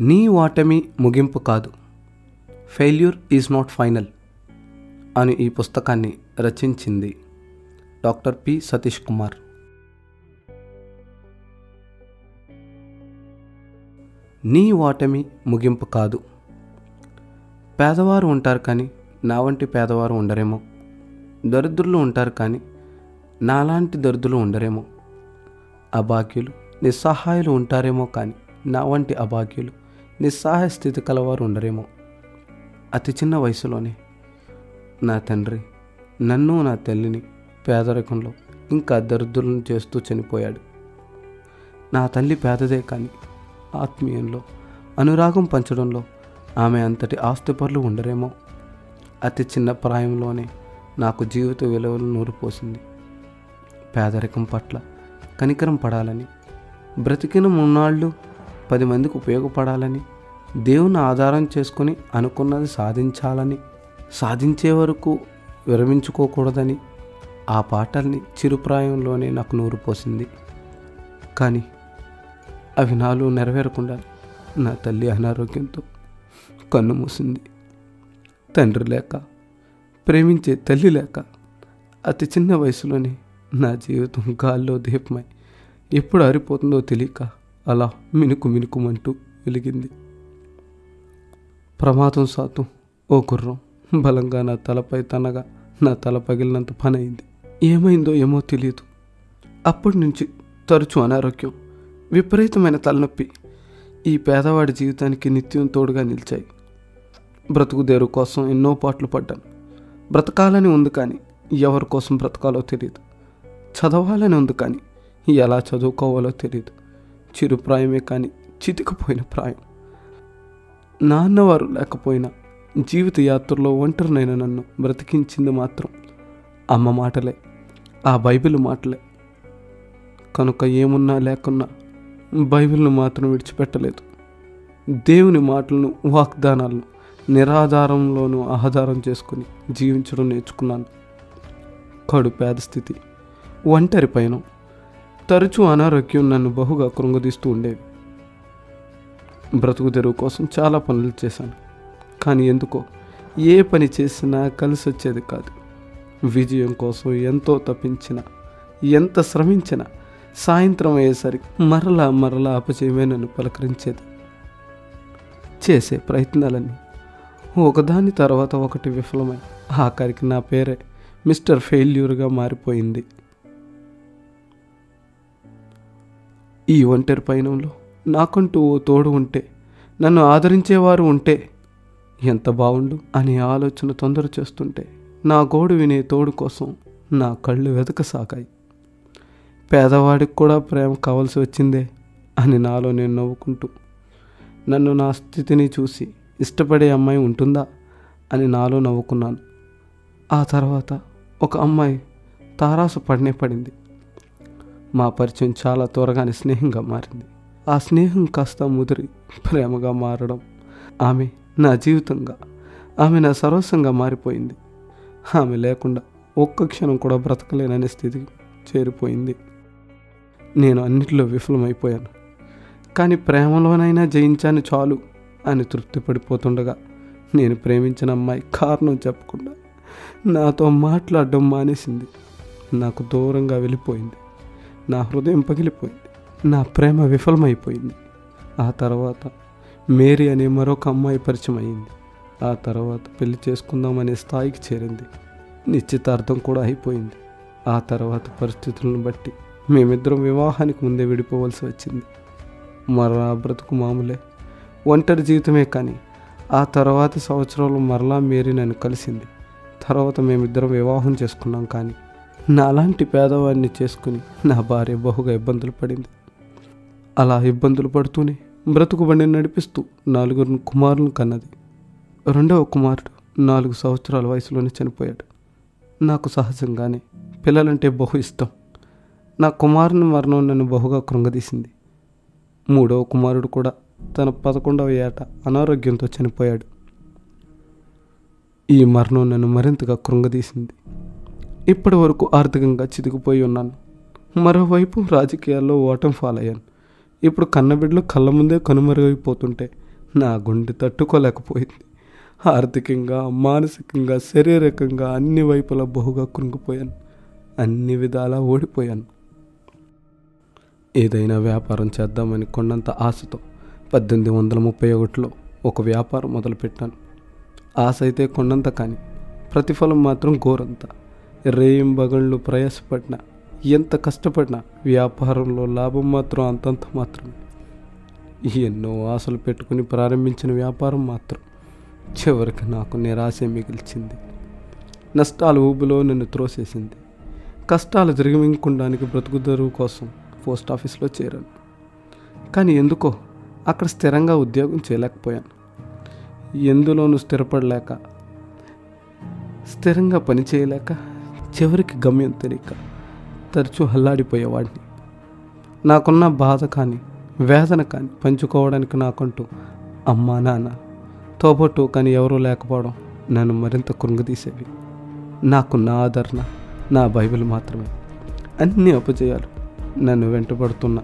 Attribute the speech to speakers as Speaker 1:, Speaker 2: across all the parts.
Speaker 1: నీ ఓటమి ముగింపు కాదు. ఫెయిల్యూర్ ఈజ్ నాట్ ఫైనల్ అని ఈ పుస్తకాన్ని రచించింది డాక్టర్ పి. సతీష్ కుమార్. నీ ఓటమి ముగింపు కాదు. పేదవారు ఉంటారు కానీ నా వంటి పేదవారు ఉండరేమో. దరిద్రులు ఉంటారు కానీ నాలాంటి దరిద్రులు ఉండరేమో. అభాగ్యులు నిస్సహాయులు ఉంటారేమో కానీ నా వంటి అభాగ్యులు నిస్సహాయ స్థితి కలవారు ఉండరేమో. అతి చిన్న వయసులోనే నా తండ్రి నన్ను నా తల్లిని పేదరికంలో ఇంకా దరిద్రులను చేస్తూ చనిపోయాడు. నా తల్లి పేదదే కానీ ఆత్మీయంలో అనురాగం పంచడంలో ఆమె అంతటి ఆస్తిపరులు ఉండరేమో. అతి చిన్న ప్రాయంలోనే నాకు జీవిత విలువలు నూరిపోసింది పేదరికం పట్ల కనికరం పడాలని బ్రతికిన మున్నాళ్ళు పది మందికి ఉపయోగపడాలని దేవుని ఆధారం చేసుకుని అనుకున్నది సాధించాలని సాధించే వరకు విరమించుకోకూడదని ఆ పాటల్ని చిరుప్రాయంలోనే నాకు నూరిపోసింది కానీ అవి నాలో నెరవేరకుండా నా తల్లి అనారోగ్యంతో కన్ను మూసింది. తండ్రి లేక ప్రేమించే తల్లి లేక అతి చిన్న వయసులోనే నా జీవితం గాల్లో దీపమై ఎప్పుడు ఆరిపోతుందో తెలియక అలా మినుకు మినుకుమంటూ వెలిగింది. ప్రమాదం సాతు ఓ గుర్రం బలంగా నా తలపై తనగా నా తల పగిలినంత పని అయింది ఏమైందో ఏమో తెలియదు అప్పటి నుంచి తరచూ అనారోగ్యం విపరీతమైన తలనొప్పి ఈ పేదవాడి జీవితానికి నిత్యం తోడుగా నిలిచాయి. బ్రతుకుదేరు కోసం ఎన్నో పాటలు పడ్డాను బ్రతకాలని ఉంది కానీ ఎవరి కోసం బ్రతకాలో తెలియదు చదవాలని ఉంది కానీ ఎలా చదువుకోవాలో తెలియదు చిరుప్రాయమే కానీ చితికిపోయిన ప్రాయం. నాన్నవారు లేకపోయినా జీవిత యాత్రలో ఒంటరినైన నన్ను బ్రతికించింది మాత్రం అమ్మ మాటలే ఆ బైబిల్ మాటలే. కనుక ఏమున్నా లేకున్నా బైబిల్ను మాత్రం విడిచిపెట్టలేదు. దేవుని మాటలను వాగ్దానాలను నిరాధారంలోనూ ఆధారం చేసుకుని జీవించడం నేర్చుకున్నాను. కడు పేద స్థితి ఒంటరి పైన తరచూ అనారోగ్యం నన్ను బహుగా కృంగదీస్తూ ఉండేవి బ్రతుకు తెరువు కోసం చాలా పనులు చేశాను. కానీ ఎందుకో ఏ పని చేసినా కలిసి వచ్చేది కాదు. విజయం కోసం ఎంతో తప్పించిన ఎంత శ్రమించిన సాయంత్రం అయ్యేసరికి మరలా మరలా అపజయమే నన్ను పలకరించేది. చేసే ప్రయత్నాలన్నీ ఒకదాని తర్వాత ఒకటి విఫలమై ఆఖరికి నా పేరే మిస్టర్ ఫెయిల్యూర్గా మారిపోయింది. ఈ ఒంటరి పయనంలో నాకంటూ ఓ తోడు ఉంటే నన్ను ఆదరించేవారు ఉంటే ఎంత బాగుండు అనే ఆలోచన తొందర చేస్తుంటే నా గోడు వినే తోడు కోసం నా కళ్ళు వెతకసాగాయి పేదవాడికి కూడా ప్రేమ కావాల్సి వచ్చిందే అని నాలో నేను నవ్వుకుంటూ నన్ను నా స్థితిని చూసి ఇష్టపడే అమ్మాయి ఉంటుందా అని నాలో నవ్వుకున్నాను. ఆ తర్వాత ఒక అమ్మాయి తారాసు పడనే పడింది. మా పరిచయం చాలా త్వరగానే స్నేహంగా మారింది. ఆ స్నేహం కాస్త ముదిరి ప్రేమగా మారడం. ఆమె నా జీవితంగా ఆమె నా సర్వస్వంగా మారిపోయింది. ఆమె లేకుండా ఒక్క క్షణం కూడా బ్రతకలేననే స్థితికి చేరిపోయింది. నేను అన్నిటిలో విఫలమైపోయాను. కానీ ప్రేమలోనైనా జయించాను చాలు అని తృప్తి పడిపోతుండగా నేను ప్రేమించిన అమ్మాయి కారణం చెప్పకుండా నాతో మాట్లాడడం మానేసింది. నాకు దూరంగా వెళ్ళిపోయింది. నా హృదయం పగిలిపోయింది. నా ప్రేమ విఫలమైపోయింది. ఆ తర్వాత మేరీ అనే మరొక అమ్మాయి పరిచయం అయింది ఆ తర్వాత పెళ్ళి చేసుకుందాం అనే స్థాయికి చేరింది. నిశ్చితార్థం కూడా అయిపోయింది. ఆ తర్వాత పరిస్థితులను బట్టి మేమిద్దరం వివాహానికి ముందే విడిపోవలసి వచ్చింది. మరలా బ్రతుకు మామూలే. ఒంటరి జీవితమే కానీ ఆ తర్వాత సంవత్సరంలో మరలా మేరీ నన్ను కలిసింది. తర్వాత మేమిద్దరం వివాహం చేసుకున్నాం కానీ నాలాంటి పేదవాడిని చేసుకుని నా భార్య బహుగా ఇబ్బందులు పడింది. అలా ఇబ్బందులు పడుతూనే బ్రతుకు బండిని నడిపిస్తూ నాలుగురు కుమారులను కన్నది. రెండవ కుమారుడు నాలుగు సంవత్సరాల వయసులోనే చనిపోయాడు. నాకు సహజంగానే పిల్లలంటే బహు ఇష్టం. నా కుమారుని మరణం నన్ను బహుగా కృంగదీసింది. మూడవ కుమారుడు కూడా తన పదకొండవ ఏట అనారోగ్యంతో చనిపోయాడు. ఈ మరణం నన్ను మరింతగా కృంగదీసింది. ఇప్పటి వరకు ఆర్థికంగా చితికిపోయి ఉన్నాను. మరోవైపు రాజకీయాల్లో ఓటం ఫాల్ అయ్యాను ఇప్పుడు కన్నబిడ్డలు కళ్ళ ముందే కనుమరుగైపోతుంటే నా గుండె తట్టుకోలేకపోయింది. ఆర్థికంగా మానసికంగా శారీరకంగా అన్ని వైపులా బహుగా కృంగిపోయాను. అన్ని విధాలా ఓడిపోయాను. ఏదైనా వ్యాపారం చేద్దామని కొండంత ఆశతో పద్దెనిమిది వందల ముప్పై ఒకటిలో ఒక వ్యాపారం మొదలుపెట్టాను. ఆశ అయితే కొండంత కానీ ప్రతిఫలం మాత్రం ఘోరంతా రేయింబగళ్ళు ప్రయాసపడినా ఎంత కష్టపడినా వ్యాపారంలో లాభం మాత్రం అంతంత మాత్రమే. ఎన్నో ఆశలు పెట్టుకుని ప్రారంభించిన వ్యాపారం మాత్రం చివరికి నాకు నిరాశ మిగిల్చింది. నష్టాల ఊబిలో నన్ను త్రోసేసింది. కష్టాలు దిగమింగడానికి బ్రతుకుదరువు కోసం పోస్ట్ ఆఫీస్లో చేరాను. కానీ ఎందుకో అక్కడ స్థిరంగా ఉద్యోగం చేయలేకపోయాను. ఎందులోనూ స్థిరపడలేక స్థిరంగా పని చేయలేక చివరికి గమ్యం తెలియక తరచూ హల్లాడిపోయేవాడిని నాకున్న బాధ కానీ వేదన కానీ పంచుకోవడానికి నాకంటూ అమ్మా నాన్న తోబట్టు కానీ ఎవరూ లేకపోవడం నన్ను మరింత కృంగదీసేవి. నాకు నా ఆదరణ నా బైబిల్ మాత్రమే. అన్ని అపజయాలు నన్ను వెంటబడుతున్న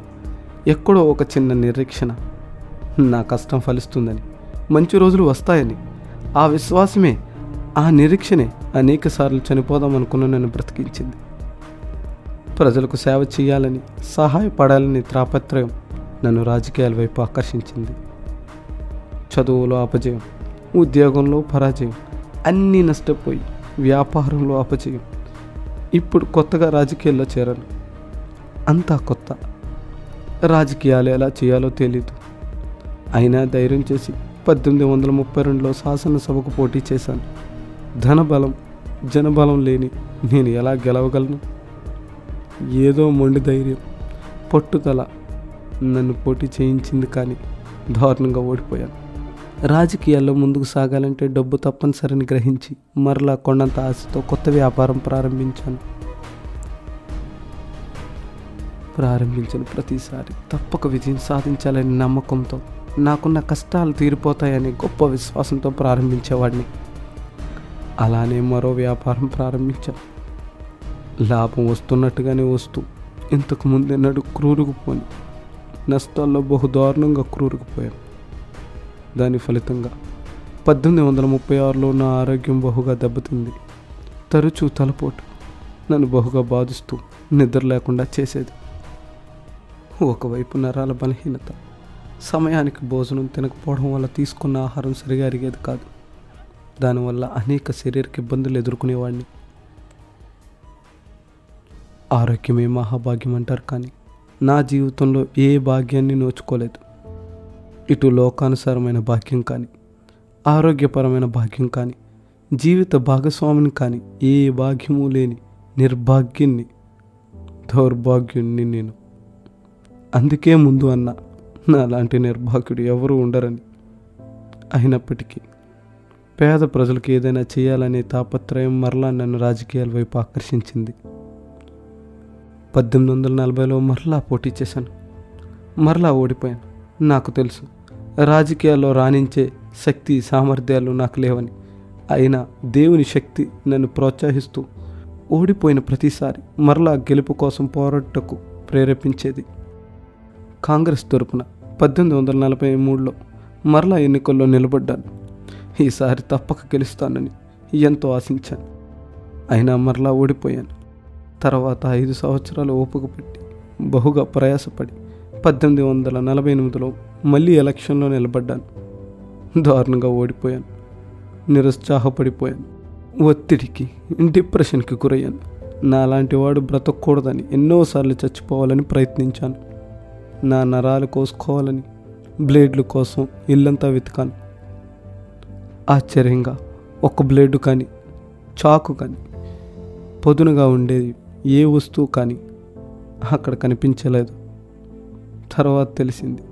Speaker 1: ఎక్కడో ఒక చిన్న నిరీక్షణ నా కష్టం ఫలిస్తుందని మంచి రోజులు వస్తాయని ఆ విశ్వాసమే ఆ నిరీక్షనే అనేక సార్లు చనిపోదాం అనుకున్న నన్ను బ్రతికించింది. ప్రజలకు సేవ చేయాలని సహాయపడాలని త్రాపత్రయం నన్ను రాజకీయాల వైపు ఆకర్షించింది. చదువులో అపజయం ఉద్యోగంలో పరాజయం అన్నీ నష్టపోయి వ్యాపారంలో అపజయం. ఇప్పుడు కొత్తగా రాజకీయాల్లో చేరాను. అంతా కొత్త. రాజకీయాలు ఎలా చేయాలో తెలీదు. అయినా ధైర్యం చేసి పద్దెనిమిది వందల ముప్పై రెండులో శాసనసభకు పోటీ చేశాను. ధనబలం జనబలం లేని నేను ఎలా గెలవగలను? ఏదో మొండి ధైర్యం పట్టుదల నన్ను పోటీ చేయించింది కానీ దారుణంగా ఓడిపోయాను. రాజకీయాల్లో ముందుకు సాగాలంటే డబ్బు తప్పనిసరిని గ్రహించి మరలా కొండంత ఆశతో కొత్త వ్యాపారం ప్రారంభించాను. ప్రారంభించిన ప్రతిసారి తప్పక విజయం సాధించాలని నమ్మకంతో నాకున్న కష్టాలు తీరిపోతాయని గొప్ప విశ్వాసంతో ప్రారంభించేవాడిని. అలానే మరో వ్యాపారం ప్రారంభించాను లాభం వస్తున్నట్టుగానే వస్తూ ఇంతకు ముందెన్నడు క్రూరుకుపోని నష్టాల్లో బహు దారుణంగా క్రూరుకుపోయాను దాని ఫలితంగా పద్దెనిమిది వందల ముప్పై ఆరులో నా ఆరోగ్యం బహుగా దెబ్బతింది. తరచూ తలపోటు నన్ను బహుగా బాధిస్తూ నిద్ర లేకుండా చేసేది. ఒకవైపు నరాల బలహీనత సమయానికి భోజనం తినకపోవడం వల్ల తీసుకున్న ఆహారం సరిగా అరిగేది కాదు. దానివల్ల అనేక శరీరక ఇబ్బందులు ఎదుర్కొనేవాడిని. ఆరోగ్యమే మహాభాగ్యం అంటారు కానీ నా జీవితంలో ఏ భాగ్యాన్ని నోచుకోలేదు. ఇటు లోకానుసారమైన భాగ్యం కానీ ఆరోగ్యపరమైన భాగ్యం కానీ జీవిత భాగస్వామిని కానీ ఏ భాగ్యము లేని నిర్భాగ్యుణ్ణి దౌర్భాగ్యుణ్ణి నేను. అందుకే ముందు అన్న నాలాంటి నిర్భాగ్యుడు ఎవరు ఉండరని. అయినప్పటికీ పేద ప్రజలకు ఏదైనా చేయాలనే తాపత్రయం మరలా నన్ను రాజకీయాల వైపు ఆకర్షించింది. పద్దెనిమిది వందల నలభైలో మరలా పోటీ చేశాను. మరలా ఓడిపోయాను. నాకు తెలుసు రాజకీయాల్లో రాణించే శక్తి సామర్థ్యాలు నాకు లేవని. అయినా దేవుని శక్తి నన్ను ప్రోత్సహిస్తూ ఓడిపోయిన ప్రతిసారి మరలా గెలుపు కోసం పోరాటకు ప్రేరేపించేది. కాంగ్రెస్ తరపున పద్దెనిమిది వందల నలభై మూడులో మరలా ఎన్నికల్లో నిలబడ్డాను. ఈసారి తప్పక గెలుస్తానని ఎంతో ఆశించాను. అయినా మరలా ఓడిపోయాను. తర్వాత ఐదు సంవత్సరాలు ఓపిక పెట్టి బహుగా ప్రయాసపడి పద్దెనిమిది వందల నలభై ఎనిమిదిలో మళ్ళీ ఎలక్షన్లో నిలబడ్డాను. దారుణంగా ఓడిపోయాను. నిరుత్సాహపడిపోయాను. ఒత్తిడికి డిప్రెషన్కి గురయ్యాను. నాలాంటి వాడు బ్రతకూడదని ఎన్నోసార్లు చచ్చిపోవాలని ప్రయత్నించాను. నా నరాలు కోసుకోవాలని బ్లేడ్ల కోసం ఇల్లంతా వెతికాను. ఆశ్చర్యంగా ఒక బ్లేడు కానీ చాకు కానీ పొదునుగా ఉండేది ఏ వస్తువు కానీ అక్కడ కనిపించలేదు. తర్వాత తెలిసింది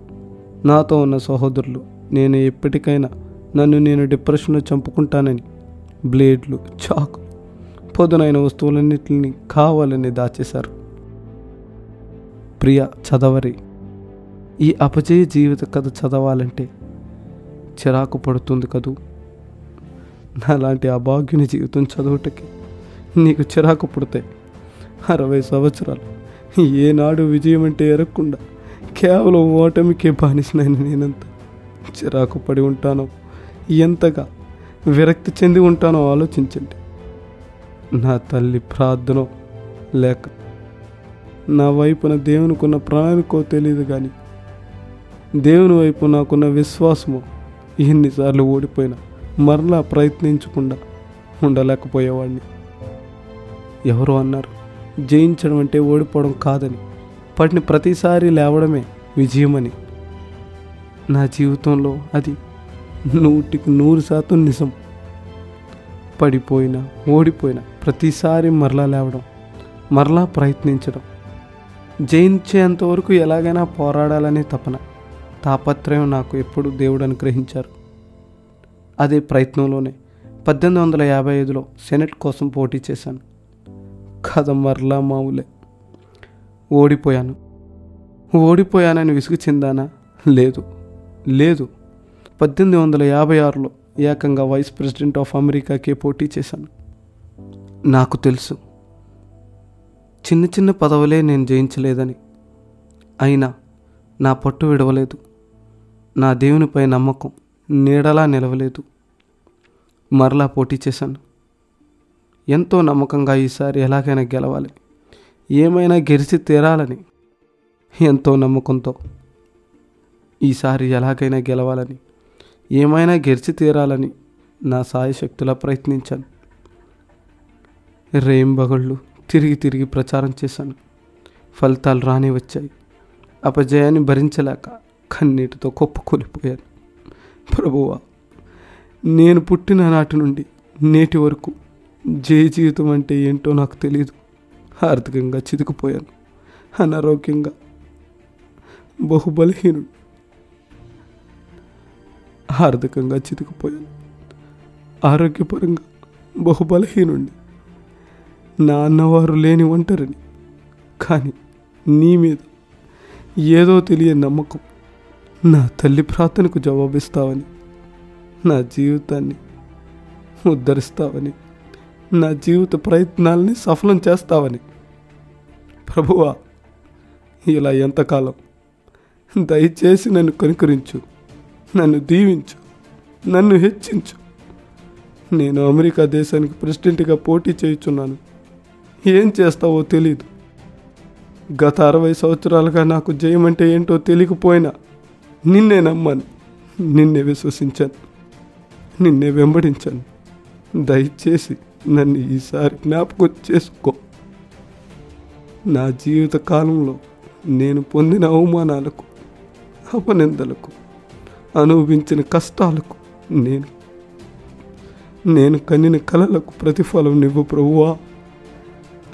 Speaker 1: నాతో ఉన్న సహోదరులు నేను ఎప్పటికైనా నన్ను నేను డిప్రెషన్లో చంపుకుంటానని బ్లేడ్లు చాకు పొదునైన వస్తువులన్నింటిని కావాలని దాచేశారు. ప్రియ చదవరి. ఈ అపజయ జీవిత కథ చదవాలంటే చిరాకు పడుతుంది కదూ? నాలాంటి అభాగ్యుని జీవితం చదువుటకి నీకు చిరాకు పుడితే అరవై సంవత్సరాలు. ఏనాడు విజయం అంటే ఎరగకుండా కేవలం ఓటమికే బానిసినైన నేనంత చిరాకు పడి ఉంటానో. ఎంతగా విరక్తి చెంది ఉంటానో ఆలోచించండి. నా తల్లి ప్రార్థన లేక నా వైపున దేవునికున్న ప్రణాళికో తెలియదు కానీ దేవుని వైపు నాకున్న విశ్వాసము ఎన్నిసార్లు ఓడిపోయినా మరలా ప్రయత్నించకుండా ఉండలేకపోయేవాడిని. ఎవరు అన్నారు జయించడం అంటే ఓడిపోవడం కాదని పడిన ప్రతిసారి లేవడమే విజయమని. నా జీవితంలో అది నూటికి నూరు శాతం నిజం. పడిపోయినా ఓడిపోయినా ప్రతిసారి మరలా లేవడం మరలా ప్రయత్నించడం. జయించేంత వరకు ఎలాగైనా పోరాడాలనే తపన తాపత్రయం నాకు ఎప్పుడు దేవుడు అనుగ్రహించారు. అదే ప్రయత్నంలోనే పద్దెనిమిది వందల యాభై ఐదులో సెనెట్ కోసం పోటీ చేశాను. కథ మరలా మామూలే. ఓడిపోయాను. ఓడిపోయానని విసుగు చెందానా? లేదు. లేదు. పద్దెనిమిది వందల యాభై ఆరులో ఏకంగా వైస్ ప్రెసిడెంట్ ఆఫ్ అమెరికాకే పోటీ చేశాను. నాకు తెలుసు. చిన్న చిన్న పదవులే నేను జయించలేదని. అయినా నా పట్టు విడవలేదు. నా దేవునిపై నమ్మకం. నీడలా నిలవలేదు. మరలా పోటీ చేశాను. ఎంతో నమ్మకంగా ఈసారి ఎలాగైనా గెలవాలి. ఏమైనా గెలిచి తీరాలని ఎంతో నమ్మకంతో ఈసారి ఎలాగైనా గెలవాలని ఏమైనా గెలిచి తీరాలని నా సాయశక్తులా ప్రయత్నించాను. రేంబగళ్ళు తిరిగి తిరిగి ప్రచారం చేశాను. ఫలితాలు రాని వచ్చాయి. అపజయాన్ని భరించలేక కన్నీటితో కొప్పుకొలిపోయాను ప్రభువా నేను పుట్టిన నాటి నుండి నేటి వరకు జయ జీవితం అంటే ఏంటో నాకు తెలియదు ఆర్థికంగా చితికిపోయాను. అనారోగ్యంగా బహుబలహీనుడు. ఆర్థికంగా చితికిపోయాను. ఆరోగ్యపరంగా బహుబలహీనుండి. నా అన్నవారు లేని ఒంటరిని కానీ నీ మీద ఏదో తెలియని నమ్మకం నా తల్లి ప్రార్థనకు జవాబిస్తావని నా జీవితాన్ని ఉద్ధరిస్తావని నా జీవిత ప్రయత్నాల్ని సఫలం చేస్తావని. ప్రభువా ఇలా ఎంతకాలం దయచేసి నన్ను కనుకరించు నన్ను దీవించు నన్ను హెచ్చించు. నేను అమెరికా దేశానికి ప్రెసిడెంట్గా పోటీ చేయుచున్నాను. ఏం చేస్తావో తెలీదు. గత అరవై సంవత్సరాలుగా నాకు జయమంటే ఏంటో తెలియకపోయినా నిన్నే నమ్మాను నిన్నే విశ్వసించాను నిన్నే వెంబడించాను. దయచేసి నన్ను ఈసారి జ్ఞాపకం చేసుకో. నా జీవిత కాలంలో నేను పొందిన అవమానాలకు అపనిందలకు అనుభవించిన కష్టాలకు నేను నేను కన్నిన కళలకు ప్రతిఫలం నివ్వు ప్రభువా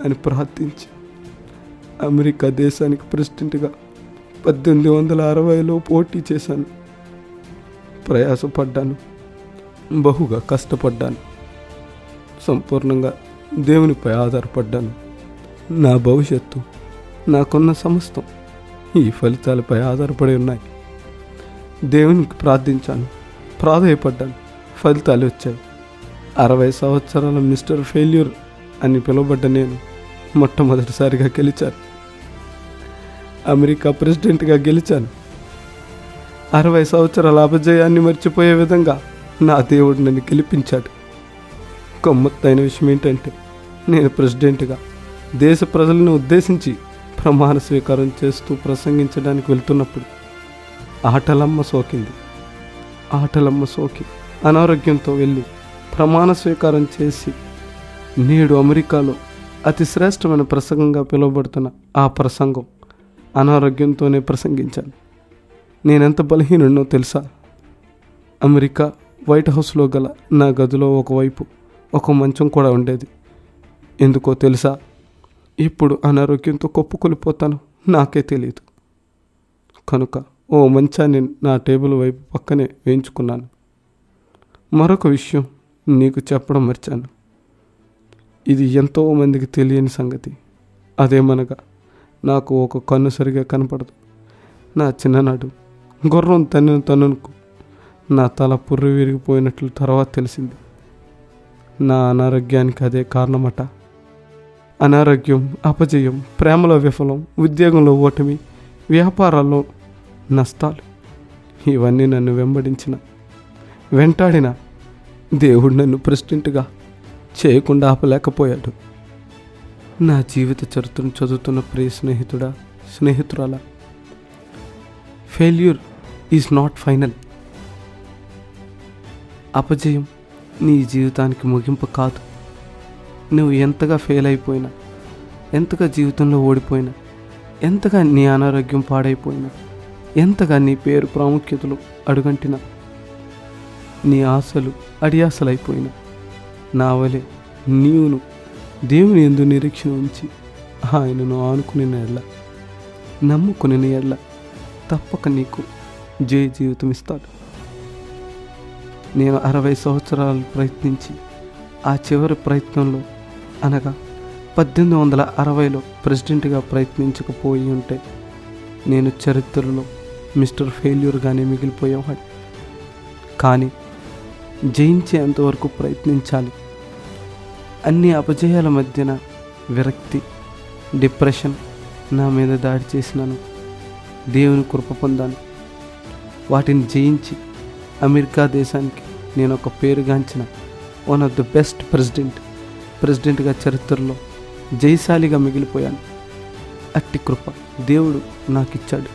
Speaker 1: అని ప్రార్థించి. అమెరికా దేశానికి ప్రెసిడెంట్గా పద్దెనిమిది వందల అరవైలో పోటీ చేశాను. ప్రయాసపడ్డాను. బహుగా కష్టపడ్డాను. సంపూర్ణంగా దేవునిపై ఆధారపడ్డాను. నా భవిష్యత్తు నాకున్న సమస్తం ఈ ఫలితాలపై ఆధారపడి ఉన్నాయి. దేవునికి ప్రార్థించాను. ప్రాధాయపడ్డాను. ఫలితాలు వచ్చాయి. అరవై సంవత్సరాల మిస్టర్ ఫెయిల్యూర్ అని పిలువబడ్డ నేను మొట్టమొదటిసారిగా గెలిచాను. అమెరికా ప్రెసిడెంట్గా గెలిచాను. అరవై సంవత్సరాల అపజయాన్ని మర్చిపోయే విధంగా నా దేవుడు నన్ను గెలిపించాడు. గమ్మత్తైన విషయం ఏంటంటే నేను ప్రెసిడెంట్గా దేశ ప్రజలను ఉద్దేశించి ప్రమాణ స్వీకారం చేస్తూ ప్రసంగించడానికి వెళ్తున్నప్పుడు ఆటలమ్మ సోకింది. ఆటలమ్మ సోకి అనారోగ్యంతో వెళ్ళి ప్రమాణ స్వీకారం చేసి నేడు అమెరికాలో అతి శ్రేష్టమైన ప్రసంగంగా పిలువబడుతున్న ఆ ప్రసంగం అనారోగ్యంతోనే ప్రసంగించాను. నేనెంత బలహీనుడినో తెలుసా? అమెరికా వైట్ హౌస్లో గల నా గదిలో ఒకవైపు ఒక మంచం కూడా ఉండేది. ఎందుకో తెలుసా? ఇప్పుడు అనారోగ్యంతో కొప్పుకొలిపోతాను నాకే తెలియదు కనుక ఓ మంచాన్ని నా టేబుల్ వైపు పక్కనే వేయించుకున్నాను. మరొక విషయం నీకు చెప్పడం మర్చాను. ఇది ఎంతో మందికి తెలియని సంగతి. అదేమనగా నాకు ఒక కన్ను సరిగా కనపడదు. నా చిన్ననాడు గుర్రం తన్నును తన్నుకు నా తల పుర్రు విరిగిపోయినట్లు తర్వాత తెలిసింది. నా అనారోగ్యానికి అదే కారణమట. అనారోగ్యం అపజయం ప్రేమలో విఫలం ఉద్యోగంలో ఓటమి వ్యాపారాల్లో నష్టాలు ఇవన్నీ నన్ను వెంబడించిన వెంటాడిన దేవుడు నన్ను ప్రెసిడెంట్గా చేయకుండా ఆపలేకపోయాడు. నా జీవిత చరిత్రను చదువుతున్న ప్రియ స్నేహితుడా స్నేహితురాలా ఫెయిల్యూర్ ఈజ్ నాట్ ఫైనల్ అపజయం నీ జీవితానికి ముగింపు కాదు. నువ్వు ఎంతగా ఫెయిల్ అయిపోయినా ఎంతగా జీవితంలో ఓడిపోయినా ఎంతగా నీ అనారోగ్యం పాడైపోయినా ఎంతగా నీ పేరు ప్రాముఖ్యతలు అడుగంటినా నీ ఆశలు అడియాసలైపోయినా నా వలె నీవును దేవుని ఎందు నిరీక్షణ ఉంచి ఆయనను ఆనుకుని ఎడ్ల నమ్ముకుని ఎడ్ల తప్పక నీకు జయ జీవితం ఇస్తాడు. నేను అరవై సంవత్సరాలు ప్రయత్నించి ఆ చివరి ప్రయత్నంలో అనగా పద్దెనిమిది వందల అరవైలో ప్రెసిడెంట్గా ప్రయత్నించకపోయి ఉంటే నేను చరిత్రలో మిస్టర్ ఫెయిల్యూర్గానే మిగిలిపోయేవాడు కానీ జయించేంతవరకు ప్రయత్నించాలి. అన్ని అపజయాల మధ్యన విరక్తి డిప్రెషన్ నా మీద దాడి చేసినాను. దేవుని కృప పొందాను. వాటిని జయించి అమెరికా దేశానికి నేను ఒక పేరుగాంచిన one of the best president ప్రెసిడెంట్గా చరిత్రలో జయశాలిగా మిగిలిపోయాను. అట్టి కృప దేవుడు నాకు ఇచ్చాడు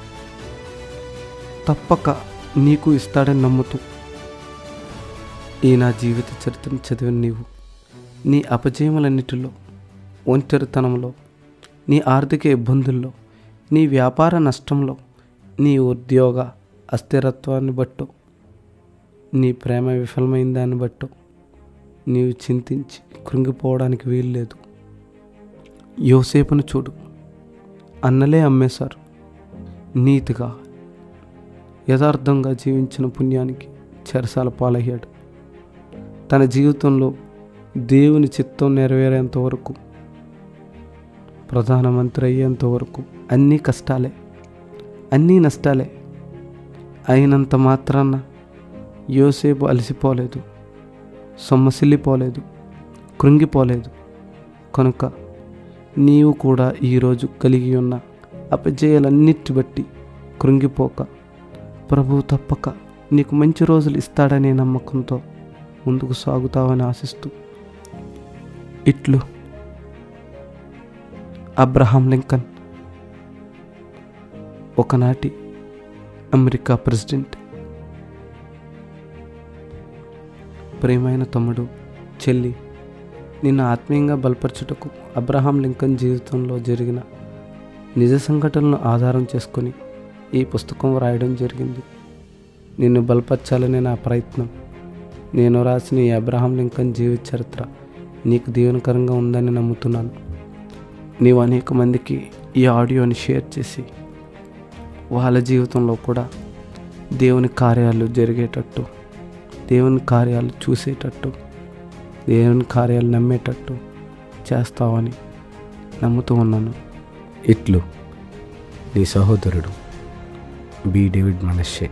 Speaker 1: తప్పక నీకు ఇస్తాడని నమ్ముతూ ఈ నా జీవిత చరిత్రను చదివిన నీవు. నీ అపజయములన్నిటిలో ఒంటరితనంలో నీ ఆర్థిక ఇబ్బందుల్లో నీ వ్యాపార నష్టంలో నీ ఉద్యోగ అస్థిరత్వాన్ని బట్టో నీ ప్రేమ విఫలమైన దాన్ని బట్టో నీవు చింతించి కృంగిపోవడానికి వీలు లేదు యోసేపును చూడు. అన్నలే అమ్మేశారు. నీతిగా యథార్థంగా జీవించిన పుణ్యానికి చెరసాల పాలయ్యాడు. తన జీవితంలో దేవుని చిత్తం నెరవేరేంత వరకు ప్రధానమంత్రి అయ్యేంత వరకు అన్నీ కష్టాలే అన్నీ నష్టాలే. అయినంత మాత్రాన యోసేపు అలసిపోలేదు సొమ్మసిల్లిపోలేదు కృంగిపోలేదు. కనుక నీవు కూడా ఈరోజు కలిగి ఉన్న అపజయాలన్నిటి బట్టి కృంగిపోక ప్రభు తప్పక నీకు మంచి రోజులు ఇస్తాడనే నమ్మకంతో ముందుకు సాగుతావని ఆశిస్తూ ఇట్లు. Abraham Lincoln. ఒకనాటి అమెరికా ప్రెసిడెంట్. ప్రేమైన తమ్ముడు చెల్లి నిన్ను ఆత్మీయంగా బలపరచుటకు అబ్రహాం లింకన్ జీవితంలో జరిగిన నిజ సంఘటనలను ఆధారం చేసుకొని ఈ పుస్తకం రాయడం జరిగింది. నిన్ను బలపరచాలనే నా ప్రయత్నం. నేను రాసిన ఈ అబ్రహాం లింకన్ జీవిత చరిత్ర నీకు దీవెనకరంగా ఉందని నమ్ముతున్నాను. నీవు అనేక మందికి ఈ ఆడియోని షేర్ చేసి వాళ్ళ జీవితంలో కూడా దేవుని కార్యాలు జరిగేటట్టు దేవుని కార్యాలు చూసేటట్టు దేవుని కార్యాలు నమ్మేటట్టు చేస్తావని నమ్ముతూ ఉన్నాను.
Speaker 2: ఇట్లు నీ సహోదరుడు బి. డేవిడ్ మనషే